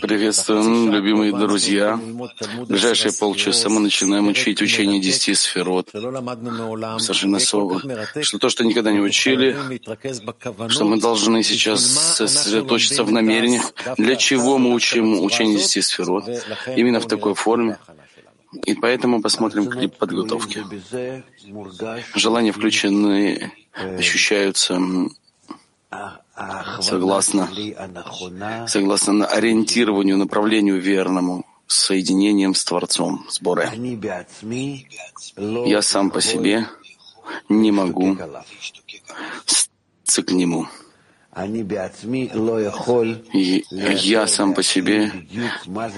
Приветствуем, любимые друзья. В ближайшие полчаса мы начинаем учить учение десяти сферот. Совершенно особо. Что то, что никогда не учили, что мы должны сейчас сосредоточиться в намерениях, для чего мы учим учение десяти сферот, именно в такой форме. И поэтому посмотрим клип подготовки. Желания включены, ощущаются согласно, согласно ориентированию, направлению верному, соединением с Творцом, с Боре. Я сам по себе не могу статься к Нему. И я сам по себе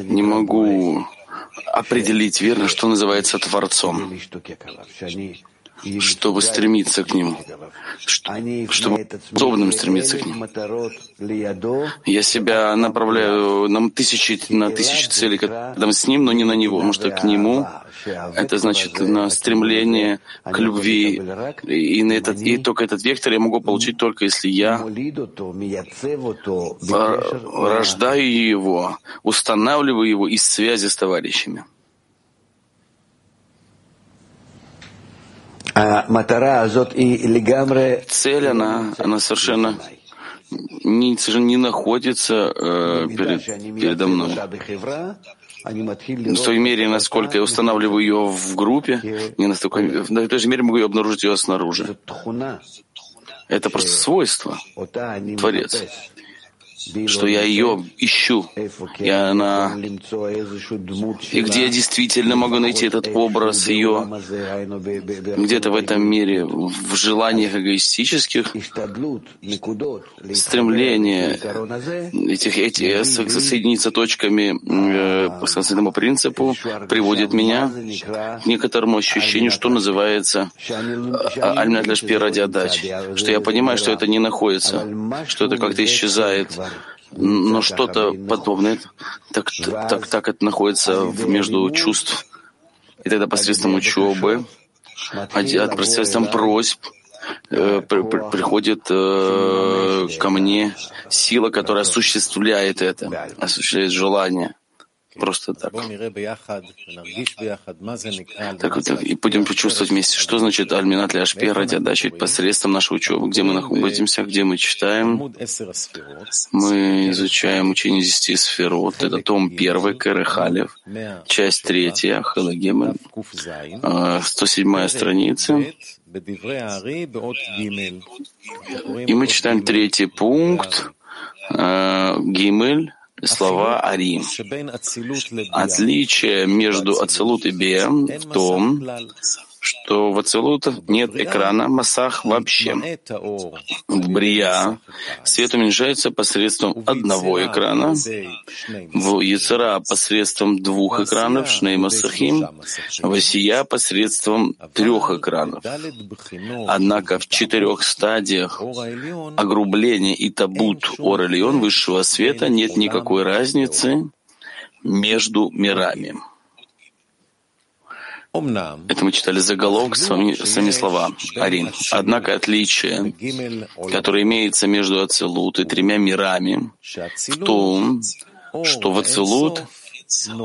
не могу определить верно, что называется Творцом чтобы стремиться к Нему, чтобы подобным стремиться к Нему. Я себя направляю на тысячи, на тысячи целей рядом с Ним, но не на Него, потому что к Нему это значит на стремление к любви. И, на этот, и только этот вектор я могу получить только если я рождаю его, устанавливаю его из связи с товарищами. Цель, она, она совершенно не, совершенно не находится э, перед, передо мной. В той мере, насколько я устанавливаю ее в группе, не настолько, в той же мере могу обнаружить ее снаружи. Это просто свойство, Творец что я ее ищу, и она, и где я действительно могу найти этот образ ее, где-то в этом мире, в желаниях эгоистических, стремление этих, этих соединиться точками э, по социальному принципу приводит меня к некоторому ощущению, что называется аль ради отдачи, что я понимаю, что это не находится, что это как-то исчезает, но что-то подобное, так, так, так это находится между чувств. И тогда посредством учебы, посредством просьб, э, при, при, приходит э, ко мне сила, которая осуществляет это, осуществляет желание. Просто так. Так, так. И будем почувствовать вместе, что значит Альминат Ляшпи ради отдачи посредством нашей учебы, где мы находимся, где мы читаем. Мы изучаем учение десяти сферот. Это том первый, Керехалев, часть третья, Халагема, 107 страница. И мы читаем третий пункт, э, Гимель, слова Ари. Отличие между Ацелут и Бея в том, что в Ацелутах нет экрана Масах вообще. В Брия свет уменьшается посредством одного экрана, в Яцера посредством двух экранов, Шней Масахим, в Асия посредством трех экранов. Однако в четырех стадиях огрубления и табут Орелион высшего света нет никакой разницы между мирами. Это мы читали заголовок, сами, сами слова, Арин. Однако отличие, которое имеется между Ацелут и тремя мирами, в том, что в Ацелут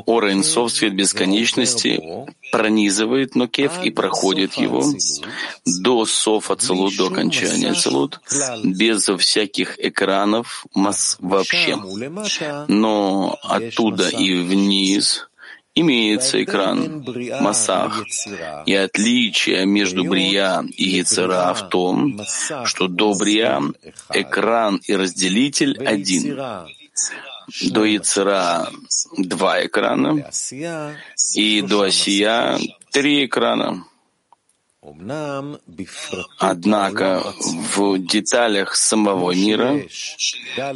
Ора Инсов, свет бесконечности, пронизывает Нокев и проходит его до Сов Ацелут, до окончания Ацелут, без всяких экранов масс вообще. Но оттуда и вниз имеется экран Масах, и отличие между Брия и Яцера в том, что до Брия экран и разделитель один. До Яцера два экрана, и до Осия три экрана. Однако в деталях самого мира,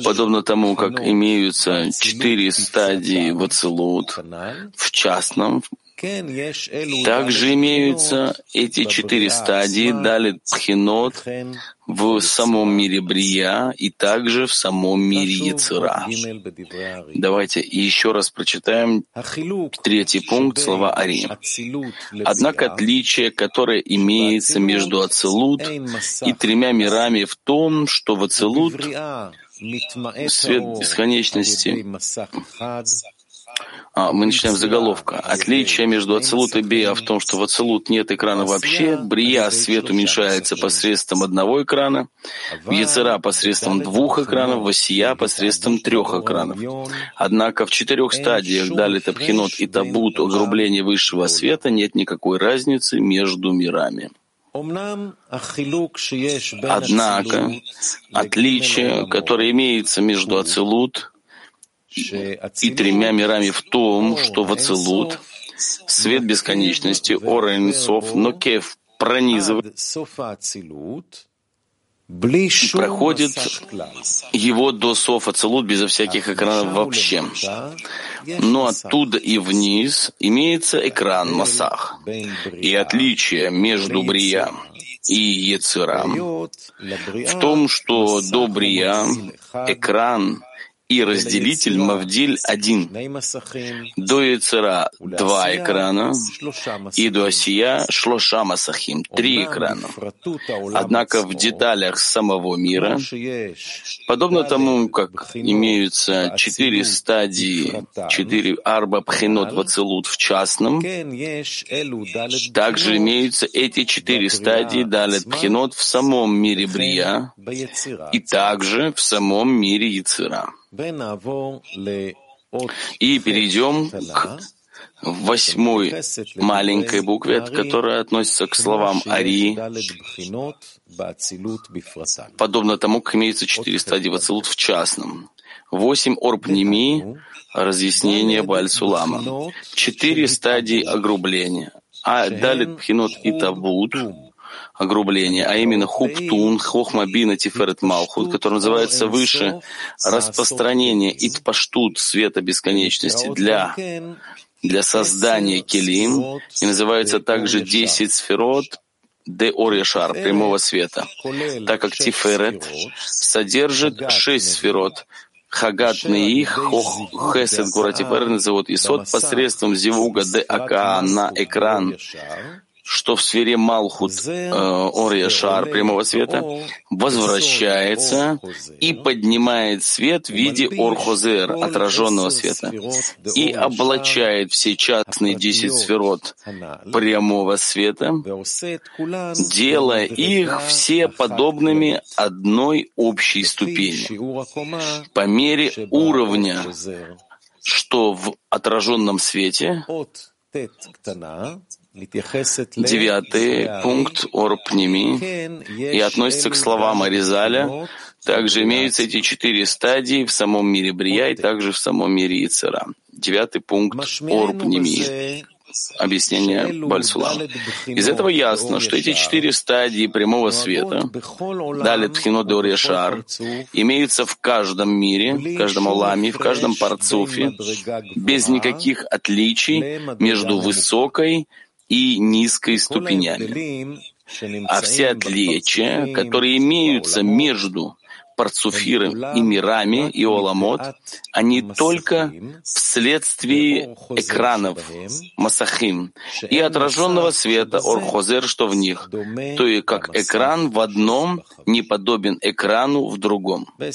подобно тому, как имеются четыре стадии в Ацелут, в частном, также имеются эти четыре стадии, дали Пхинот в самом мире Брия и также в самом мире Яцера. Давайте еще раз прочитаем третий пункт слова Ари. Однако отличие, которое имеется между Ацелут и тремя мирами в том, что в Ацелут свет бесконечности мы начинаем с заголовка. Отличие между Ацелут и Бия в том, что в Ацелут нет экрана вообще, Брия свет уменьшается посредством одного экрана, Яцера посредством двух экранов, в Осия посредством трех экранов. Однако в четырех стадиях Дали Табхинот и Табут огрубления высшего света нет никакой разницы между мирами. Однако отличие, которое имеется между Ацелут и тремя мирами в том, что в Ацелут свет бесконечности, Ора Инсов, Нокев пронизывает и проходит его до Софа Целут безо всяких экранов вообще. Но оттуда и вниз имеется экран Масах. И отличие между Брия и Ецера в том, что до Брия экран и разделитель Мавдиль один. До Яцера два экрана, и до Осия Шлоша Масахим три экрана. Однако в деталях самого мира, подобно тому, как имеются четыре стадии, четыре арба пхенот вацелут в частном, также имеются эти четыре стадии далет пхенот в самом мире Брия и также в самом мире Яцера. И перейдем к восьмой маленькой букве, которая относится к словам Ари, подобно тому, как имеется четыре стадии Вацилут в частном. Восемь орпнеми — разъяснение Бальсулама. Четыре стадии огрубления. А далит пхинот и табут — огрубления, а именно хуптун, хохмабина, тиферет малхут, который называется выше распространение итпаштут света бесконечности для для создания келим и называется также десять сферот де Орьяшар, прямого света, так как Тиферет содержит шесть сферот, Хагат Хох, Хесед, Гора Тиферет назовут Исот посредством Зивуга де Ака на экран что в сфере Малхут э, Ория Шар прямого света возвращается и поднимает свет в виде Орхозер, отраженного света, и облачает все частные десять сферот прямого света, делая их все подобными одной общей ступени. По мере уровня, что в отраженном свете Девятый пункт Орпними и относится к словам Аризаля. Также имеются эти четыре стадии в самом мире Брия и также в самом мире Ицера. Девятый пункт Орпними. Объяснение Бальсулама. Из этого ясно, что эти четыре стадии прямого света, далее Тхинот Шар, имеются в каждом мире, в каждом Аламе, в каждом парцуфе, без никаких отличий между высокой и низкой ступенями. А все отличия, которые имеются между парцуфиром и мирами и оламот, они только вследствие экранов, масахим, и отраженного света, орхозер, что в них, то и как экран в одном не подобен экрану в другом. И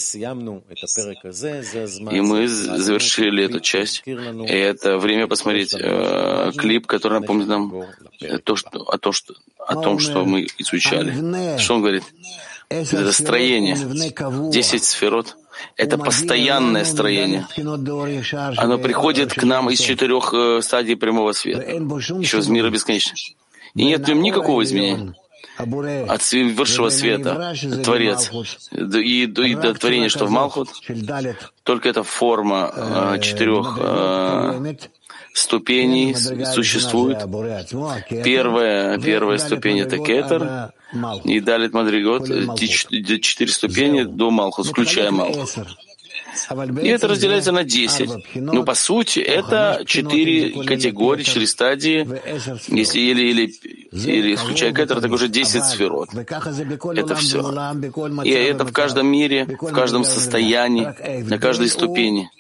мы завершили эту часть. И это время посмотреть э, клип, который напомнит нам то, что, о, том, что, о том, что мы изучали. Что он говорит? Это строение. Десять сферот — это постоянное строение. Оно приходит к нам из четырех э, стадий прямого света, еще из мира бесконечного. И нет в нем никакого изменения. от высшего света, Творец, и, и до творения, что в Малхут, только эта форма э, четырех э, ступеней существует. Первая, первая ступень — это кетер, и далит Мадригот, четыре ступени до Малхус, включая Малхус. И это разделяется на 10. Ну, по сути, это четыре категории, четыре стадии. Если или, или, или исключая кетер, так уже 10 сферот. Это все. И это в каждом мире, в каждом состоянии, на каждой ступени.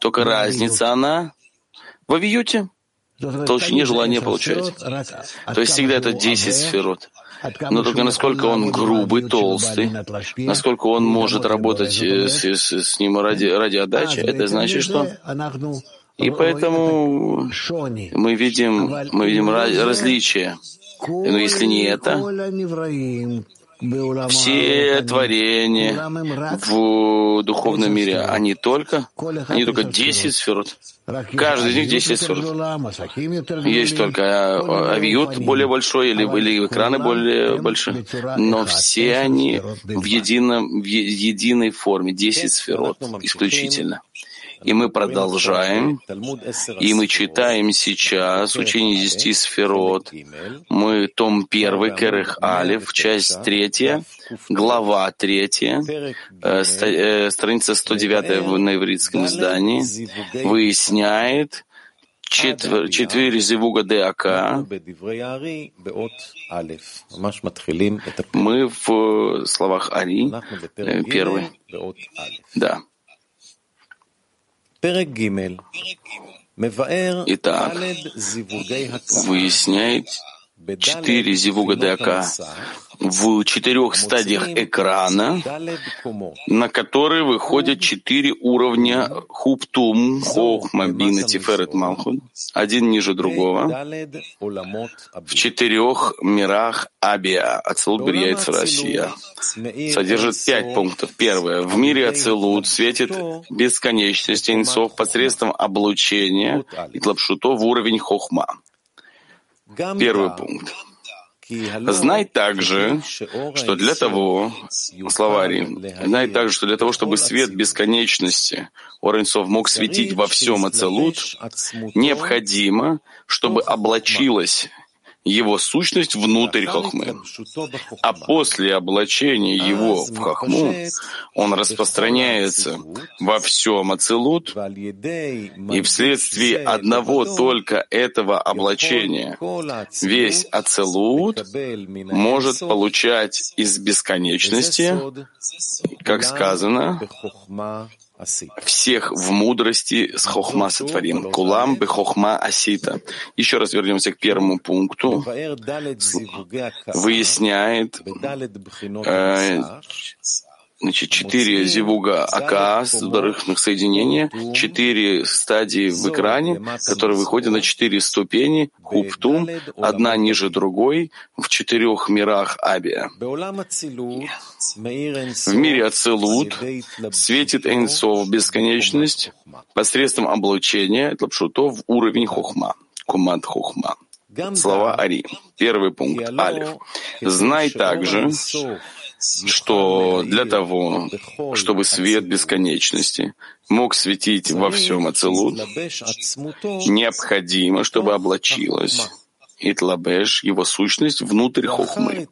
Только разница она в авиюте. толщине желания получать. То есть всегда это 10 сферот. Но только насколько он грубый, толстый, насколько он может работать э, с, с, с ним ради, ради отдачи, это значит, что... И поэтому мы видим, мы видим различия. Но если не это, все творения в духовном мире, они только, они только 10 сферот. Каждый из них 10 сферот. Есть только а, авиют более большой или, или экраны более большие, но все они в, едином, в единой форме, 10 сферот исключительно. И мы продолжаем, и мы читаем сейчас учение десяти сферот. Мы том первый, Керех Алиф, часть третья, глава третья, э, э, страница 109 на ивритском издании, выясняет, четвер, четыре зивуга ДАК. Мы в словах Ари, э, первый. Да. Итак, выясняет четыре зивуга ДАК в четырех стадиях экрана, на которые выходят четыре уровня хуптум, хохма, бина, тиферет, малхуд, один ниже другого, в четырех мирах Абия, Ацелут, Бирьяйц, Россия. Содержит пять пунктов. Первое. В мире Ацелут светит бесконечность инсов посредством облучения и тлапшуто в уровень хохма. Первый пункт. Знай также, что для того, словари, знай также, что для того, чтобы свет бесконечности Оренцов мог светить во всем Ацелут, необходимо, чтобы облачилась его сущность внутрь хохмы. А после облачения его в хохму он распространяется во всем ацелут, и вследствие одного только этого облачения весь ацелут может получать из бесконечности, как сказано, всех в мудрости с хохма сотворим. Кулам бы хохма асита. Еще раз вернемся к первому пункту. Выясняет э, Значит, четыре зивуга АКА, ударных соединения, четыре стадии в экране, которые выходят на четыре ступени, хуптум, одна ниже другой, в четырех мирах Абия. В мире Ацелут светит Эйнсов бесконечность посредством облучения Тлапшуто в уровень Хохма, Кумат Хохма. Слова Ари. Первый пункт. Алиф. Знай также, что для того, чтобы свет бесконечности мог светить во всем Ацелут, необходимо, чтобы облачилась Итлабеш, его сущность, внутрь Хохмы.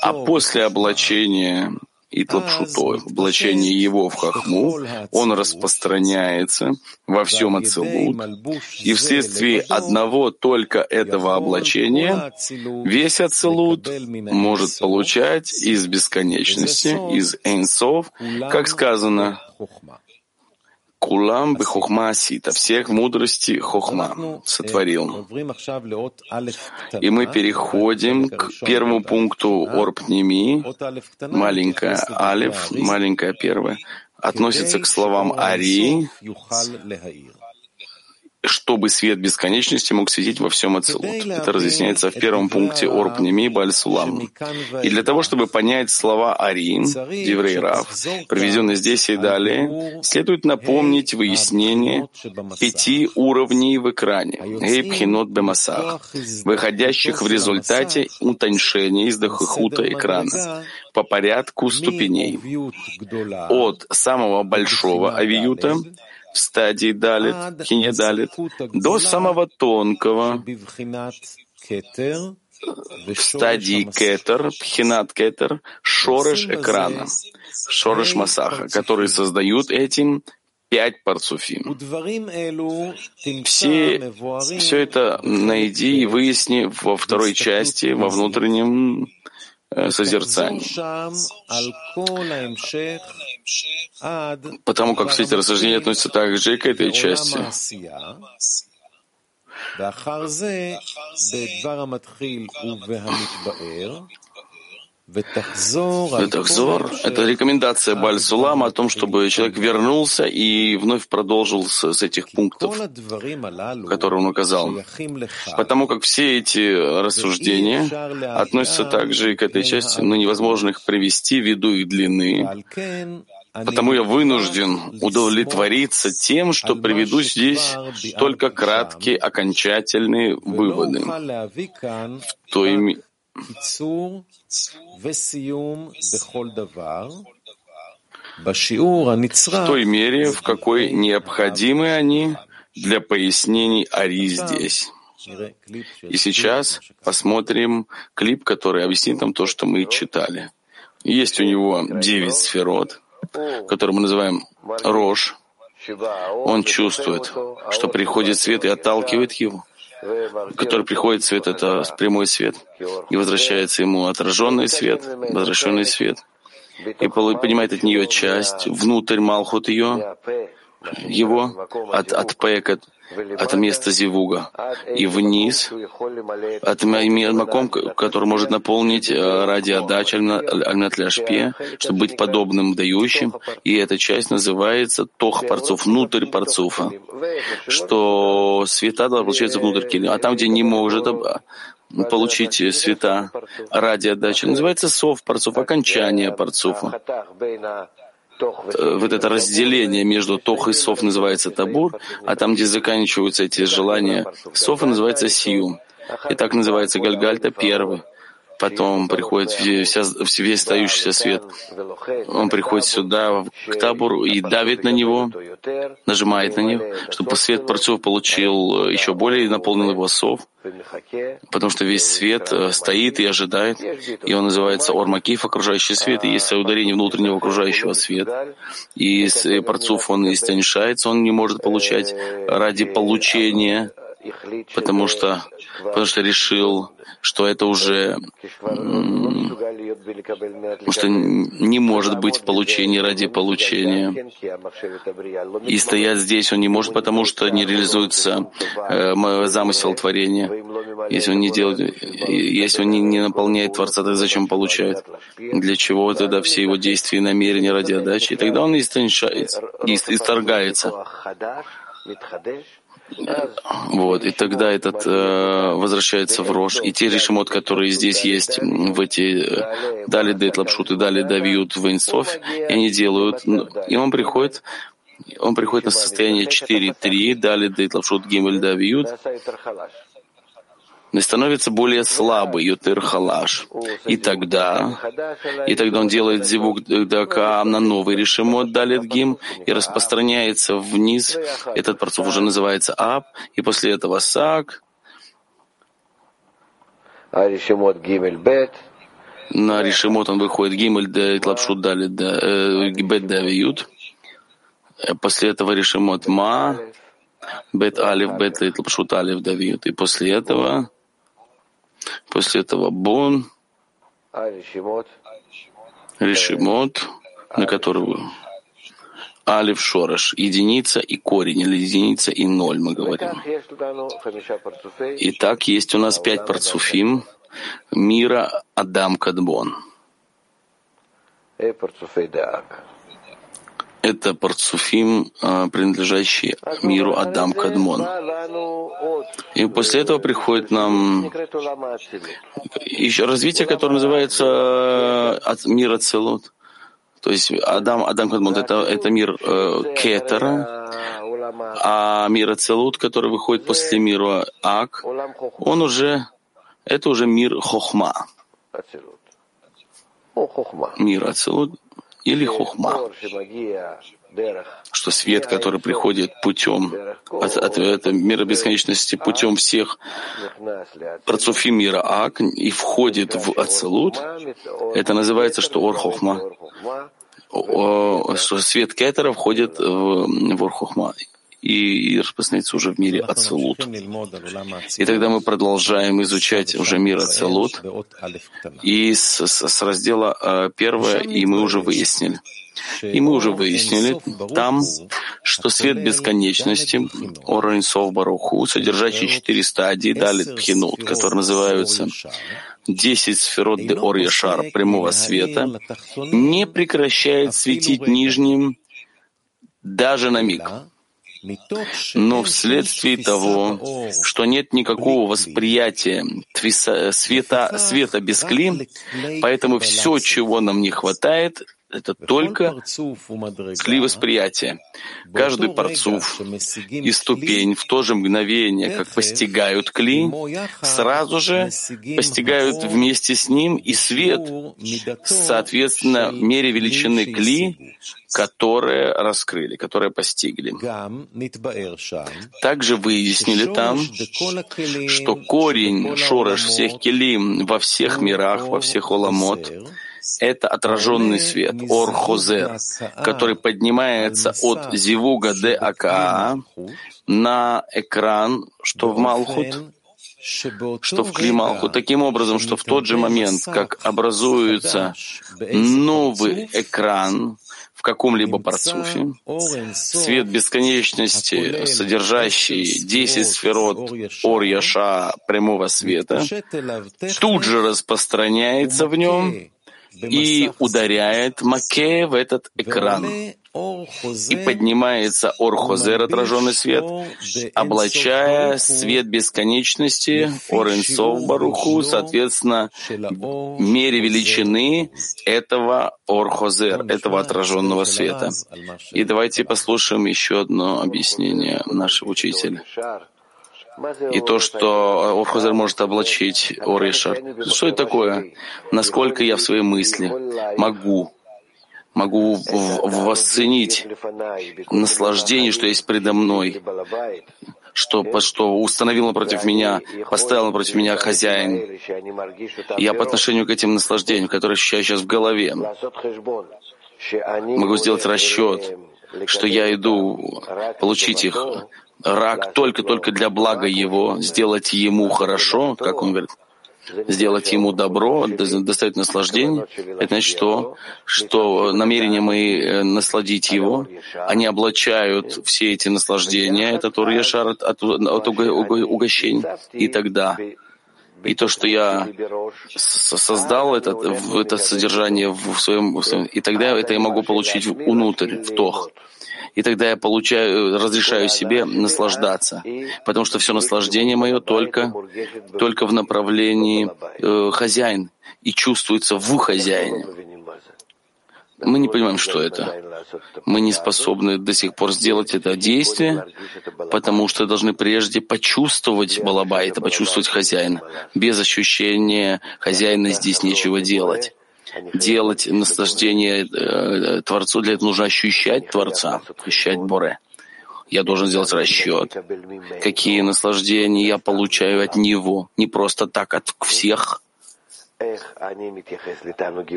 А после облачения и тлапшуто, облачение его в хахму, он распространяется во всем Ацелут, и вследствие одного только этого облачения весь Ацелут может получать из бесконечности, из Эйнсов, как сказано, Кулам бы хохма асита, всех мудрости хохма сотворил. И мы переходим к первому пункту орпнеми, маленькая алиф, маленькая первая, относится к словам Ари, чтобы свет бесконечности мог светить во всем Ацелут. Это разъясняется в первом пункте Орпнеми Бальсулам. И для того, чтобы понять слова Арин, Диврей Рав, приведенные здесь и далее, следует напомнить выяснение пяти уровней в экране, Эйпхинот Бемасах, выходящих в результате утоньшения из дохута экрана по порядку ступеней. От самого большого авиюта в стадии далит, хине далит, до самого тонкого. в стадии кетер, пхинат кетер, шореш экрана, шореш масаха, которые создают этим пять парцуфим. Все, все это найди и выясни во второй части, во внутреннем э, созерцании потому как все эти рассуждения относятся также к этой части. Ветахзор — это рекомендация Баль Сулама о том, чтобы человек вернулся и вновь продолжил с, с этих пунктов, которые он указал. Потому как все эти рассуждения относятся также и к этой части, но невозможно их привести ввиду их длины. Потому я вынужден удовлетвориться тем, что приведу здесь только краткие окончательные выводы. В той, в той мере, в какой необходимы они для пояснений Ари здесь. И сейчас посмотрим клип, который объяснит нам то, что мы читали. Есть у него девять сферот, которые мы называем Рож. Он чувствует, что приходит свет и отталкивает его который приходит свет, это прямой свет, и возвращается ему отраженный свет, возвращенный свет, и понимает от нее часть, внутрь Малхут ее, его, от, от Пэка, от места Зивуга, и вниз, от Маком, который может наполнить э, ради отдачи Альматляшпе, чтобы быть подобным дающим, и эта часть называется Тох Парцов, внутрь Парцуфа, что света получается внутрь Кили, а там, где не может получить света ради отдачи, называется Сов Парцуф, окончание Парцуфа. Э, вот это разделение между Тох и Сов называется Табур, а там, где заканчиваются эти желания Софа, называется Сиум. И так называется Гальгальта первый. Потом приходит вся, весь остающийся свет. Он приходит сюда, к табору, и давит на него, нажимает на него, чтобы свет Парцов получил еще более и наполнил его сов, потому что весь свет э, стоит и ожидает, и он называется Ормакиф, окружающий свет, и если ударение внутреннего окружающего света, и Парцов он истоньшается, он не может получать ради получения потому что, потому что решил, что это уже что не может быть в получении ради получения. И стоять здесь он не может, потому что не реализуется э, замысел творения. Если он не делает, если он не, не наполняет Творца, то зачем получает? Для чего тогда все его действия и намерения ради отдачи? И тогда он исторгается. Вот, и тогда этот э, возвращается в рожь. И те решимот, которые здесь есть, в эти э, дали дейт лапшут и дали давиют в инсоф, и они делают, ну, и он приходит, он приходит на состояние 4-3, дали дейт лапшут гимель давиют, становится более слабый, ютер халаш. И тогда, и тогда он делает зивук дака на новый решимот далит гим и распространяется вниз. Этот парцов уже называется ап, и после этого сак. На решимот он выходит гимель лапшут далит бет давиют. После этого решимот ма, бет алиф, бет лапшут алиф давиют. И после этого После этого Бон, Решимот, на которого Алиф Шораш, единица и корень, или единица и ноль, мы говорим. Итак, есть у нас пять парцуфим мира Адам Кадбон это парцуфим, а, принадлежащий миру Адам Кадмон. И после этого приходит нам еще развитие, которое называется э, от мира Целот. То есть Адам, Адам Кадмон это, это мир э, Кетера, а мир Целут, который выходит после мира Ак, он уже, это уже мир Хохма. Мир Ацелут или хухма, что свет, который приходит путем от, от, от мира бесконечности, путем всех процуфи мира. Ак и входит в Ацелут, это называется, что Ор Хохма, что свет Кетера входит в, в Ор Хохма и распространяется уже в мире Ацелут. И тогда мы продолжаем изучать уже мир Ацелут. И с, с, с раздела э, первое, и мы уже выяснили. И мы уже выяснили там, что свет бесконечности, Оренсов Баруху, содержащий четыре стадии, Далит Пхинут, которые называются десять сферот де Ор Яшар, прямого света, не прекращает светить нижним даже на миг. Но вследствие того, что нет никакого восприятия света, света без кли, поэтому все, чего нам не хватает, это только кли восприятия. Каждый парцуф и ступень в то же мгновение, как постигают кли, сразу же постигают вместе с ним и свет, соответственно, мере величины кли, которые раскрыли, которые постигли. Также выяснили там, что корень, шорош всех келим во всех мирах, во всех оламот — это отраженный свет, Ор-Хозер, который поднимается от Зивуга де Ака на экран, что в Малхут, что в Клималху, таким образом, что в тот же момент, как образуется новый экран в каком-либо парцуфе, свет бесконечности, содержащий 10 сферот Ор-Яша прямого света, тут же распространяется в нем и ударяет Маке в этот экран. И поднимается Орхозер, отраженный свет, облачая свет бесконечности, Оренсов Баруху, соответственно, мере величины этого Орхозер, этого отраженного света. И давайте послушаем еще одно объяснение нашего учителя и то, что Орхозер может облачить Оришар. Что это такое? Насколько я в своей мысли могу могу восценить наслаждение, что есть предо мной, что, что установил против меня, поставил против меня хозяин. Я по отношению к этим наслаждениям, которые ощущаю сейчас в голове, могу сделать расчет, что я иду получить их рак только-только для блага его, сделать ему хорошо, как он говорит, сделать ему добро, доставить наслаждение, это значит что? Что намерение мы э, насладить его, они облачают все эти наслаждения, это Турьешар от, от, от угощений, и тогда и то, что я создал это, это содержание в своем, в своем, и тогда это я могу получить внутрь, в тох. И тогда я получаю, разрешаю себе наслаждаться, потому что все наслаждение мое только, только в направлении э, хозяин. И чувствуется в хозяине. Мы не понимаем, что это. Мы не способны до сих пор сделать это действие, потому что должны прежде почувствовать балабайта, почувствовать хозяина. Без ощущения хозяина здесь нечего делать делать наслаждение э, Творцу, для этого нужно ощущать Творца, ощущать Боре. Я должен сделать расчет, какие наслаждения я получаю от Него, не просто так от всех,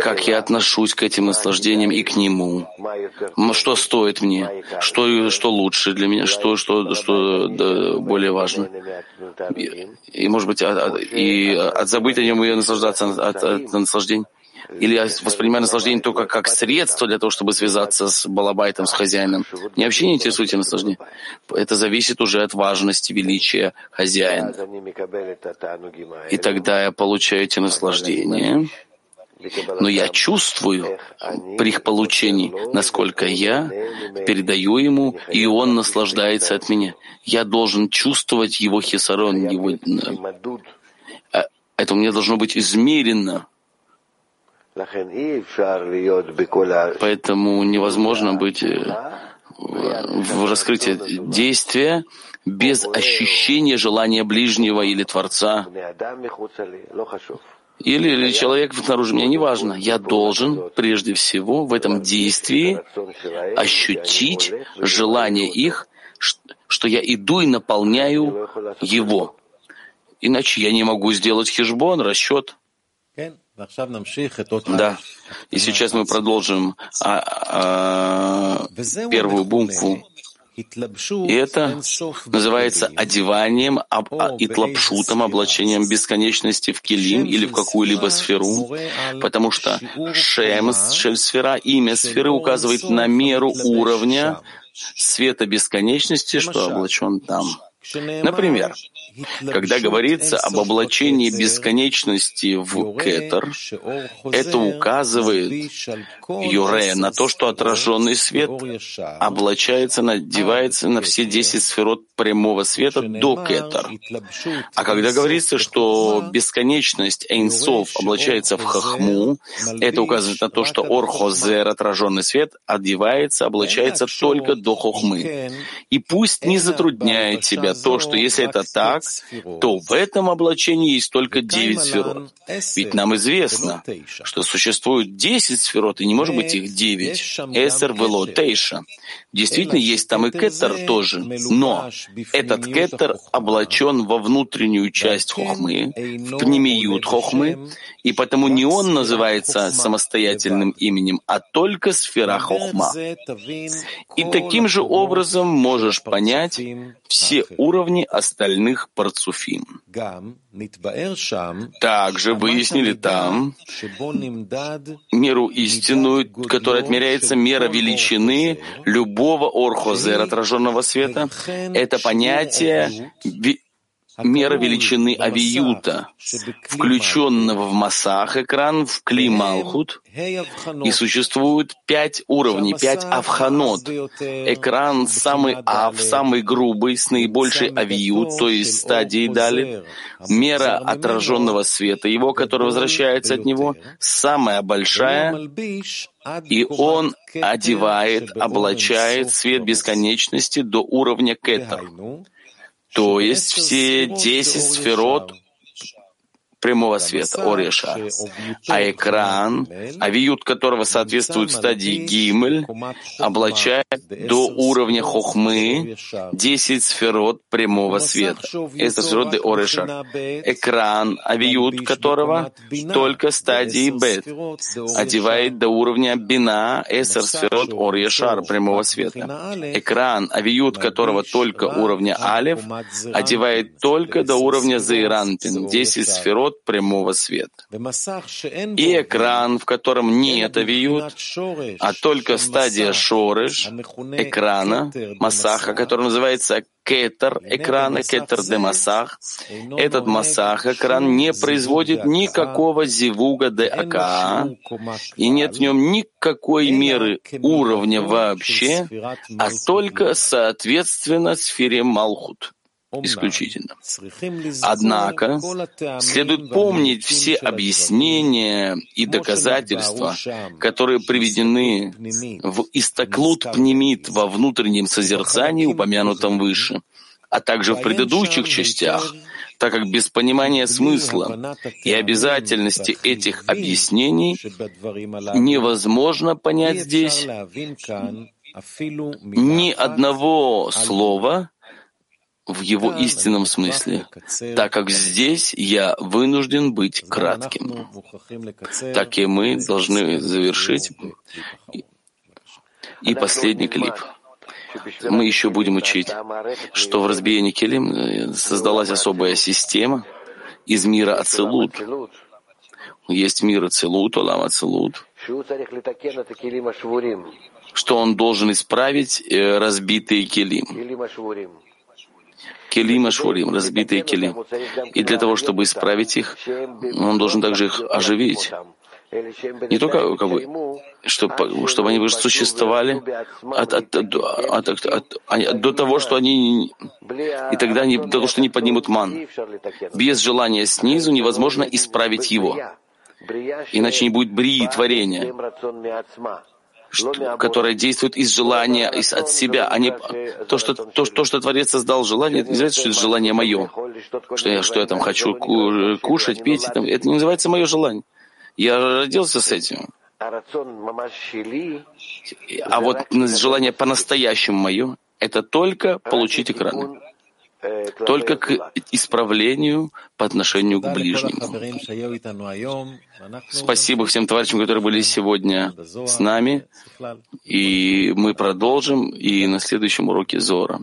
как я отношусь к этим наслаждениям и к Нему, что стоит мне, что, что лучше для меня, что, что, что да, более важно. И, и, может быть, и от забыть о нем и наслаждаться от, от наслаждения. Или я воспринимаю наслаждение только как средство для того, чтобы связаться с балабайтом, с хозяином. Меня вообще не интересует наслаждение. Это зависит уже от важности, величия хозяина. И тогда я получаю эти наслаждения. Но я чувствую при их получении, насколько я передаю ему, и он наслаждается от меня. Я должен чувствовать его хисарон, его... Э, это у меня должно быть измерено. Поэтому невозможно быть э, в раскрытии действия без ощущения желания ближнего или Творца. Или, или человек снаружи меня, неважно. Я должен прежде всего в этом действии ощутить желание их, что я иду и наполняю его. Иначе я не могу сделать хижбон, расчет. Да. И сейчас мы продолжим а, а, первую букву. И это называется одеванием а, и тлапшутом, облачением бесконечности в килим или в какую-либо сферу, потому что шем, шель сфера, имя сферы указывает на меру уровня света бесконечности, что облачен там. Например, когда говорится об облачении бесконечности в кетер, это указывает Юре на то, что отраженный свет облачается, надевается на все десять сферот прямого света до кетер. А когда говорится, что бесконечность Эйнсов облачается в хахму, это указывает на то, что Орхозер, отраженный свет, одевается, облачается только до хохмы. И пусть не затрудняет тебя то, что если это так, то в этом облачении есть только девять сферот. Ведь нам известно, что существует десять сферот, и не может быть их девять. Эсер вело тейша. Действительно, есть там и кетер тоже, но этот кетер облачен во внутреннюю часть хохмы, в пнемиют хохмы, и потому не он называется самостоятельным именем, а только сфера хохма. И таким же образом можешь понять все уровни остальных парцуфим. Также выяснили там меру истинную, которая отмеряется мера величины любого орхозера, отраженного света. Это понятие мера величины авиюта, включенного в массах экран в кли Малхут, и существует пять уровней, пять авханот. Экран самый ав, самый грубый, с наибольшей авиют, то есть стадией дали, мера отраженного света его, который возвращается от него, самая большая, и он одевает, облачает свет бесконечности до уровня кетер то есть все десять сферот прямого света, Ореша, а экран, авиют которого соответствует стадии Гимель, облачает до уровня Хохмы 10 сферот прямого света. Это сферот де Ореша. Экран, авиют которого только стадии Бет, одевает до уровня Бина Эсер сферот Орешар прямого света. Экран, авиют которого только уровня Алев, одевает только до уровня Зейранпин, 10 сферот от прямого света. И экран, в котором нет авиют, а только стадия шорыш, экрана, массаха, который называется кетер экрана, кетер де массах. Этот массах экран не производит никакого зивуга де ака, и нет в нем никакой меры уровня вообще, а только соответственно сфере Малхут исключительно. Однако следует помнить все объяснения и доказательства, которые приведены в Истаклут Пнемит во внутреннем созерцании, упомянутом выше, а также в предыдущих частях, так как без понимания смысла и обязательности этих объяснений невозможно понять здесь ни одного слова, в его истинном смысле, так как здесь я вынужден быть кратким. Так и мы должны завершить. И последний клип. Мы еще будем учить, что в разбиении Келим э, создалась особая система из мира Ацелут. Есть мир Ацелут, Олам Ацелут, что он должен исправить э, разбитые Келим келим ашвурим, разбитые келим. И для того, чтобы исправить их, он должен также их оживить. Не только как бы, чтобы, чтобы они существовали от, от, от, от, от, до того, что они и тогда они, до того, что они поднимут ман. Без желания снизу невозможно исправить его. Иначе не будет брии творения что, которое действует из желания, из, от себя, а не то, что, то, то, что Творец создал желание, это не называется, что это желание мое, что я, что я там хочу кушать, петь, там, это не называется мое желание. Я родился с этим. А вот желание по-настоящему мое — это только получить экран только к исправлению по отношению к ближнему. Спасибо всем товарищам, которые были сегодня с нами, и мы продолжим и на следующем уроке Зора.